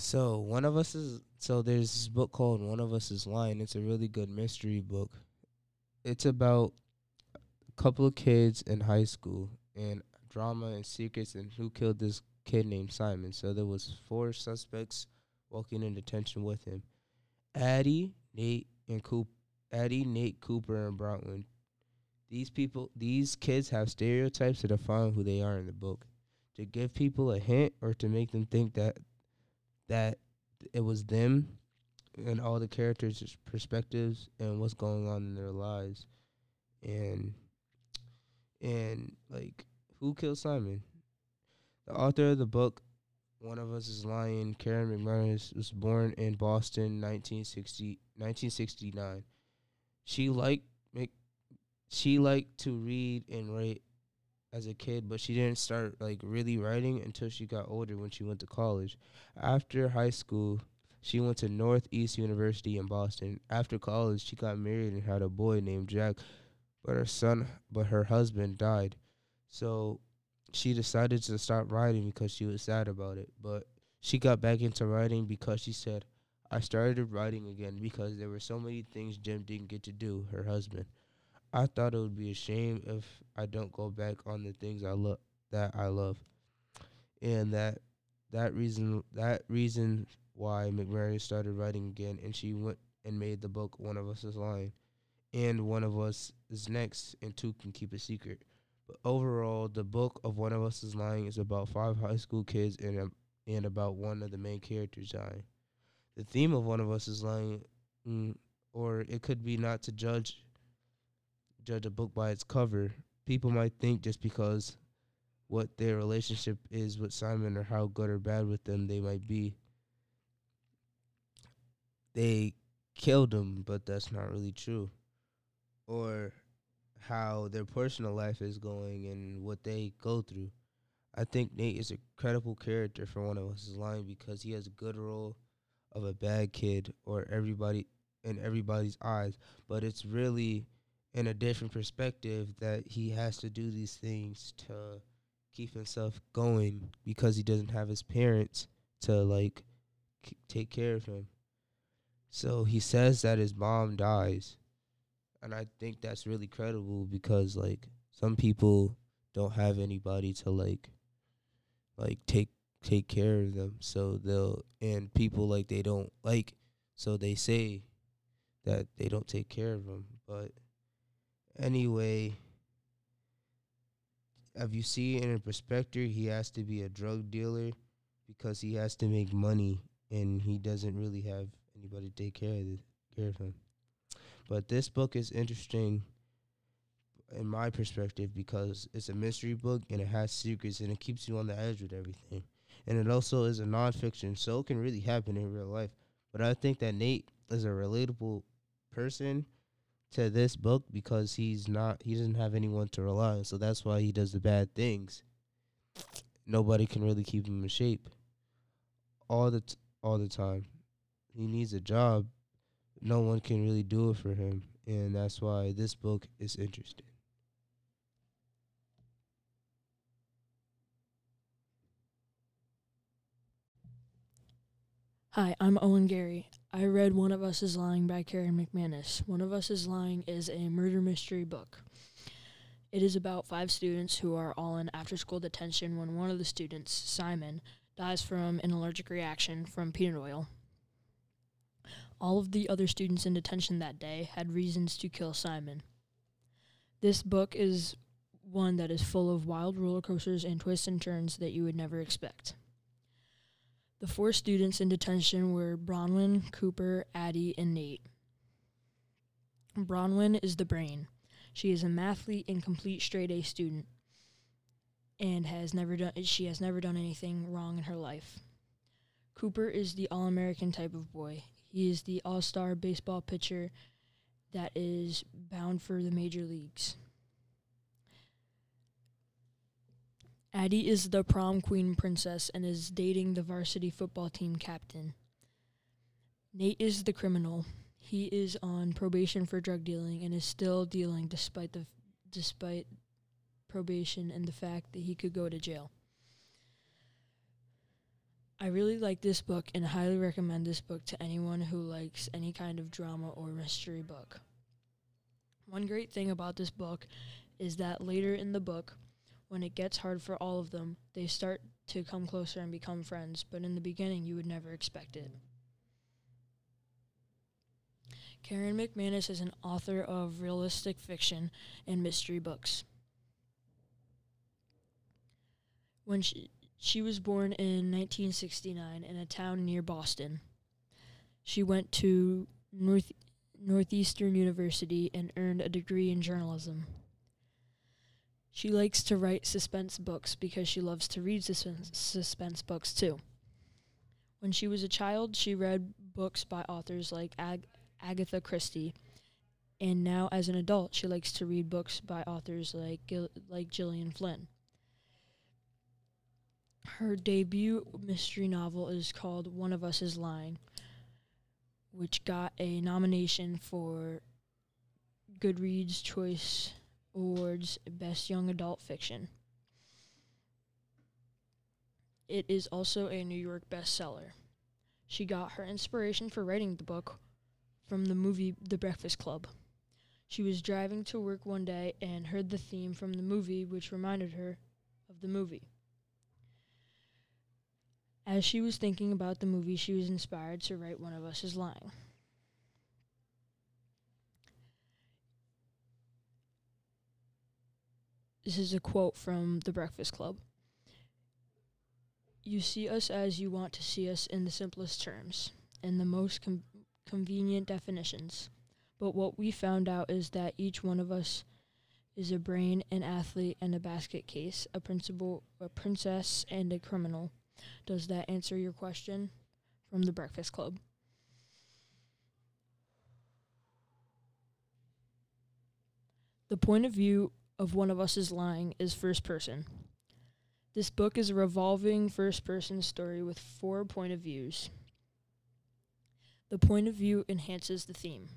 So one of us is so there's this book called One of Us is Lying. It's a really good mystery book. It's about a couple of kids in high school and drama and secrets and who killed this kid named Simon. So there was four suspects walking in detention with him. Addy, Nate, and Coop Addy, Nate, Cooper, and Bronwyn. These people these kids have stereotypes to define who they are in the book. To give people a hint or to make them think that that it was them and all the characters' perspectives and what's going on in their lives. And and like who killed Simon? The author of the book, One of Us is Lying, Karen McManus, was born in Boston 1960, 1969. She liked she liked to read and write as a kid, but she didn't start like really writing until she got older when she went to college. After high school, she went to Northeast University in Boston. After college, she got married and had a boy named Jack, but her son, but her husband died. So she decided to stop writing because she was sad about it. But she got back into writing because she said, I started writing again because there were so many things Jim didn't get to do, her husband. I thought it would be a shame if I don't go back on the things I love that I love. And that that reason that reason why McMurray started writing again and she went and made the book One of Us is Lying. And One of Us is Next and Two Can Keep a Secret. But overall the book of One of Us is Lying is about five high school kids and and about one of the main characters dying. The theme of One of Us is Lying mm, or it could be not to judge judge a book by its cover. People might think just because what their relationship is with Simon or how good or bad with them they might be. They killed him, but that's not really true. Or how their personal life is going and what they go through. I think Nate is a credible character for one of us is lying because he has a good role of a bad kid or everybody in everybody's eyes, but it's really in a different perspective that he has to do these things to keep himself going because he doesn't have his parents to like take care of him. So he says that his mom dies. And I think that's really credible because like some people don't have anybody to like like take take care of them. So they'll and people like they don't like so they say that they don't take care of them, but Anyway, if you see it in a perspective, he has to be a drug dealer because he has to make money and he doesn't really have anybody to take care of, care of him. But this book is interesting in my perspective because it's a mystery book and it has secrets and it keeps you on the edge with everything. And it also is a nonfiction, so it can really happen in real life. But I think that Nate is a relatable person to this book because he's not he doesn't have anyone to rely on. So that's why he does the bad things. Nobody can really keep him in shape all the t- all the time. He needs a job. No one can really do it for him, and that's why this book is interesting. Hi, I'm Owen Gary. I read One of Us is Lying by Karen McManus. One of Us is Lying is a murder mystery book. It is about five students who are all in after school detention when one of the students, Simon, dies from an allergic reaction from peanut oil. All of the other students in detention that day had reasons to kill Simon. This book is one that is full of wild roller coasters and twists and turns that you would never expect. The four students in detention were Bronwyn, Cooper, Addy, and Nate. Bronwyn is the brain. She is a mathlete and complete straight A student and has never done she has never done anything wrong in her life. Cooper is the all-American type of boy. He is the all-star baseball pitcher that is bound for the major leagues. Addy is the prom queen princess and is dating the varsity football team captain. Nate is the criminal. He is on probation for drug dealing and is still dealing despite the despite probation and the fact that he could go to jail. I really like this book and highly recommend this book to anyone who likes any kind of drama or mystery book. One great thing about this book is that later in the book, when it gets hard for all of them, they start to come closer and become friends, but in the beginning, you would never expect it. Karen McManus is an author of realistic fiction and mystery books. When she, she was born in 1969 in a town near Boston, she went to North, Northeastern University and earned a degree in journalism. She likes to write suspense books because she loves to read suspense, suspense books too. When she was a child, she read books by authors like Ag- Agatha Christie, and now as an adult, she likes to read books by authors like like Gillian Flynn. Her debut mystery novel is called One of Us is Lying, which got a nomination for Goodreads Choice Awards Best Young Adult Fiction. It is also a New York bestseller. She got her inspiration for writing the book from the movie The Breakfast Club. She was driving to work one day and heard the theme from the movie, which reminded her of the movie. As she was thinking about the movie, she was inspired to write One of Us is Lying. This is a quote from The Breakfast Club. You see us as you want to see us in the simplest terms, in the most com- convenient definitions. But what we found out is that each one of us is a brain, an athlete, and a basket case, a principal, a princess, and a criminal. Does that answer your question? From the Breakfast Club. The point of view of one of us is lying is first person. This book is a revolving first person story with four point of views. The point of view enhances the theme.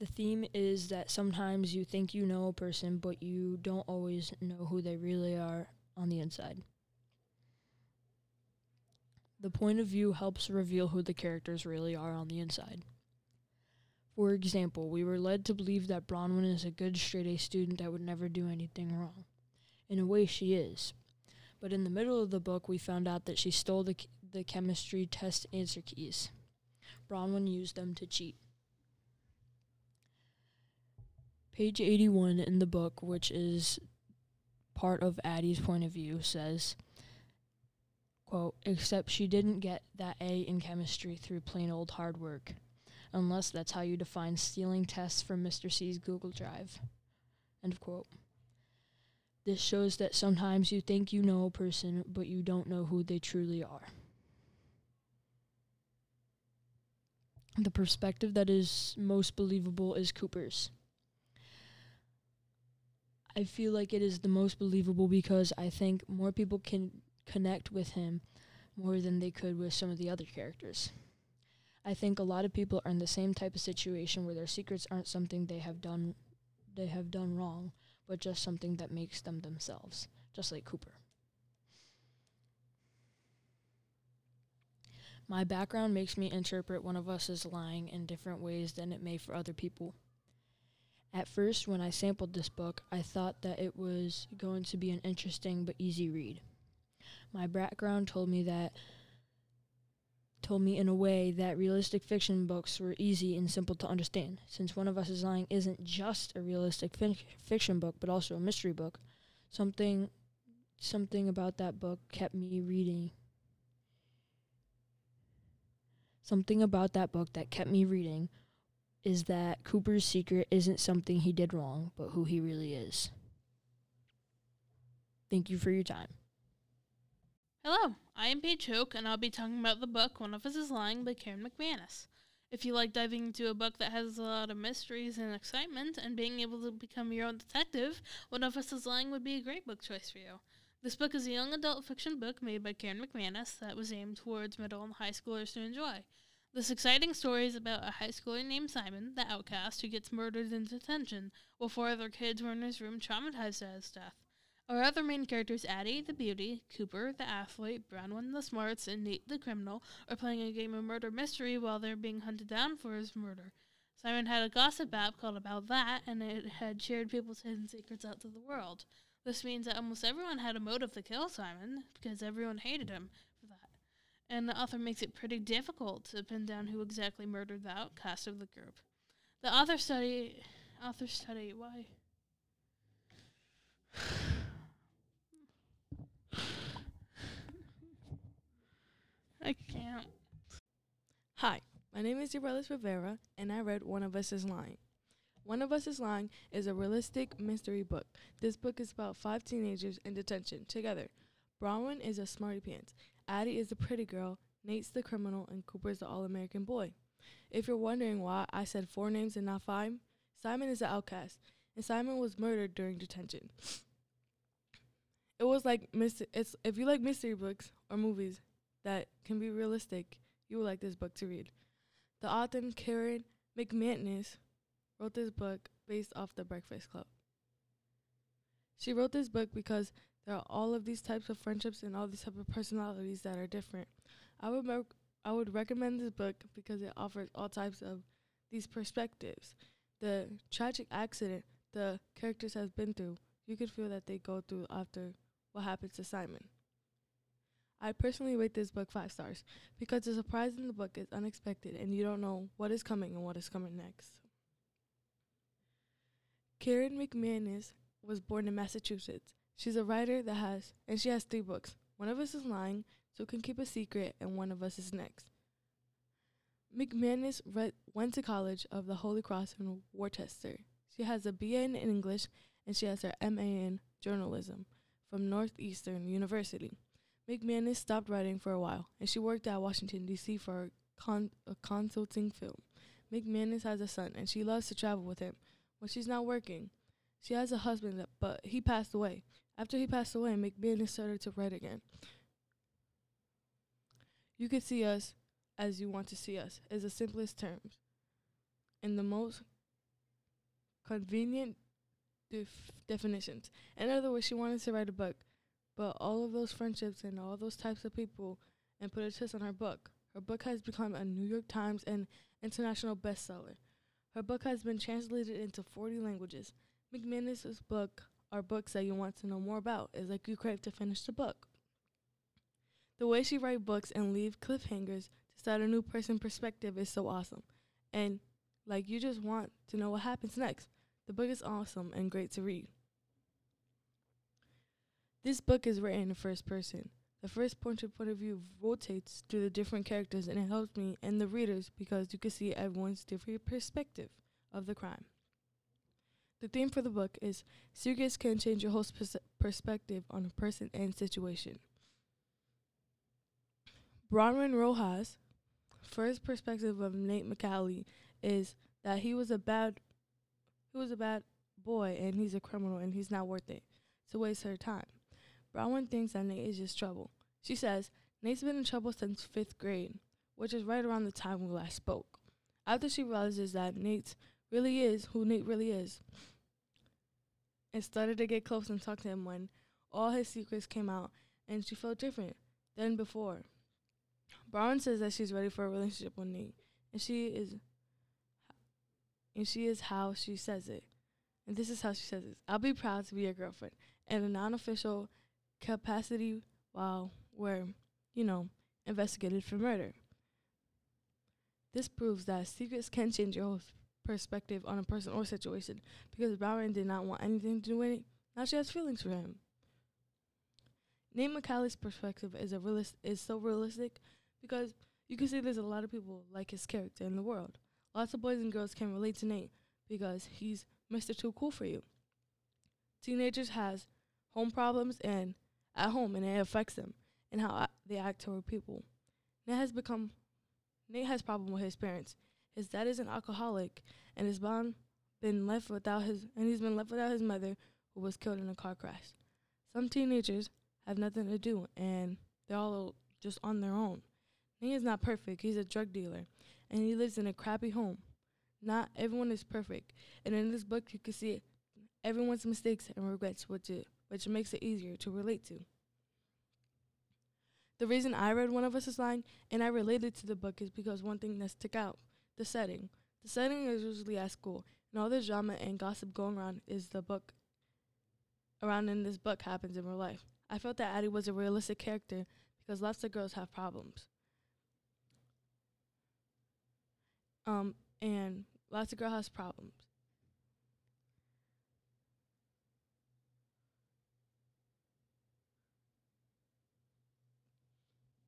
The theme is that sometimes you think you know a person, but you don't always know who they really are on the inside. The point of view helps reveal who the characters really are on the inside. For example, we were led to believe that Bronwyn is a good straight A student that would never do anything wrong. In a way, she is. But in the middle of the book, we found out that she stole the, the chemistry test answer keys. Bronwyn used them to cheat. Page 81 in the book, which is part of Addy's point of view, says, quote, except she didn't get that A in chemistry through plain old hard work unless that's how you define stealing tests from Mr. C's Google Drive. End of quote. This shows that sometimes you think you know a person, but you don't know who they truly are. The perspective that is most believable is Cooper's. I feel like it is the most believable because I think more people can connect with him more than they could with some of the other characters. I think a lot of people are in the same type of situation where their secrets aren't something they have done they have done wrong, but just something that makes them themselves, just like Cooper. My background makes me interpret one of us as lying in different ways than it may for other people. At first, when I sampled this book, I thought that it was going to be an interesting but easy read. My background told me that told me in a way that realistic fiction books were easy and simple to understand. Since One of Us is Lying isn't just a realistic fiction book, but also a mystery book, something something about that book kept me reading. Something about that book that kept me reading is that Cooper's secret isn't something he did wrong, but who he really is. Thank you for your time. Hello, I am Paige Hoke, and I'll be talking about the book One of Us is Lying by Karen McManus. If you like diving into a book that has a lot of mysteries and excitement and being able to become your own detective, One of Us is Lying would be a great book choice for you. This book is a young adult fiction book made by Karen McManus that was aimed towards middle and high schoolers to enjoy. This exciting story is about a high schooler named Simon, the outcast, who gets murdered in detention, while four other kids were in his room traumatized at his death. Our other main characters, Addy the beauty, Cooper the athlete, Bronwyn the smarts, and Nate the criminal, are playing a game of murder mystery while they're being hunted down for his murder. Simon had a gossip app called About That, and it had shared people's hidden secrets out to the world. This means that almost everyone had a motive to kill Simon, because everyone hated him for that. And the author makes it pretty difficult to pin down who exactly murdered the outcast of the group. The author study author study why I can't. Hi, my name is Urelis Rivera, and I read One of Us is Lying. One of Us is Lying is a realistic mystery book. This book is about five teenagers in detention together. Bronwyn is a smarty pants, Addy is the pretty girl, Nate's the criminal, and Cooper's the all American boy. If you're wondering why I said four names and not five, Simon is the outcast, and Simon was murdered during detention. It was like mystery. It's if you like mystery books or movies that can be realistic, you will like this book to read. The author Karen McManus wrote this book based off the Breakfast Club. She wrote this book because there are all of these types of friendships and all these type of personalities that are different. I would I would recommend this book because it offers all types of these perspectives. The tragic accident the characters have been through, you could feel that they go through after what happens to Simon. I personally rate this book five stars because the surprise in the book is unexpected and you don't know what is coming and what is coming next. Karen McManus was born in Massachusetts. She's a writer that has, and she has three books. One of us is lying, so can keep a secret, and one of us is next. McManus went to college of the Holy Cross in Worcester. She has a BA in English and she has her MA in journalism from Northeastern University. McManus stopped writing for a while, and she worked at Washington, D.C. for a, con- a consulting firm. McManus has a son, and she loves to travel with him when she's not working. She has a husband, that, but he passed away. After he passed away, McManus started to write again. You could see us as you want to see us, is the simplest terms. In the most convenient def- definitions. In other words, she wanted to write a book, but all of those friendships and all those types of people and put a twist on her book. Her book has become a New York Times and international bestseller. Her book has been translated into 40 languages. McManus's book are books that you want to know more about. It's like you crave to finish the book. The way she write books and leave cliffhangers to start a new person perspective is so awesome. And like you just want to know what happens next. The book is awesome and great to read. This book is written in first person. The first point of point of view rotates through the different characters and it helps me and the readers because you can see everyone's different perspective of the crime. The theme for the book is Secrets Can Change Your Whole pers- Perspective on a Person and Situation. Bronwyn Rojas' first perspective of Nate Macauley is that he was a bad he was a bad boy and he's a criminal and he's not worth it to waste her time. Bronwyn thinks that Nate is just trouble. She says Nate's been in trouble since fifth grade, which is right around the time we last spoke. After she realizes that Nate really is who Nate really is, and started to get close and talk to him when all his secrets came out, and she felt different than before. Bronwyn says that she's ready for a relationship with Nate, and she is and she is how she says it. And this is how she says it. I'll be proud to be your girlfriend And a non official capacity while we're, you know, investigated for murder. This proves that secrets can change your whole perspective on a person or situation because Bronwyn did not want anything to do with it. Now she has feelings for him. Nate Macauley's perspective is a realist is so realistic because you can see there's a lot of people like his character in the world. Lots of boys and girls can relate to Nate because he's Mr. Too Cool for you. Teenagers has home problems and at home and it affects them and how they act toward people. Nate has become Nate has problem with his parents. His dad is an alcoholic and his mom been left without his and he's been left without his mother who was killed in a car crash. Some teenagers have nothing to do and they're all just on their own. Nate is not perfect. He's a drug dealer and he lives in a crappy home. Not everyone is perfect, and in this book you can see everyone's mistakes and regrets, which is, which makes it easier to relate to. The reason I read One of Us is Lying and I related to the book is because one thing that stuck out the setting. The setting is usually at school, and all the drama and gossip going around is the book around in this book happens in real life. I felt that Addy was a realistic character because lots of girls have problems. Um, and lots of girls has problems.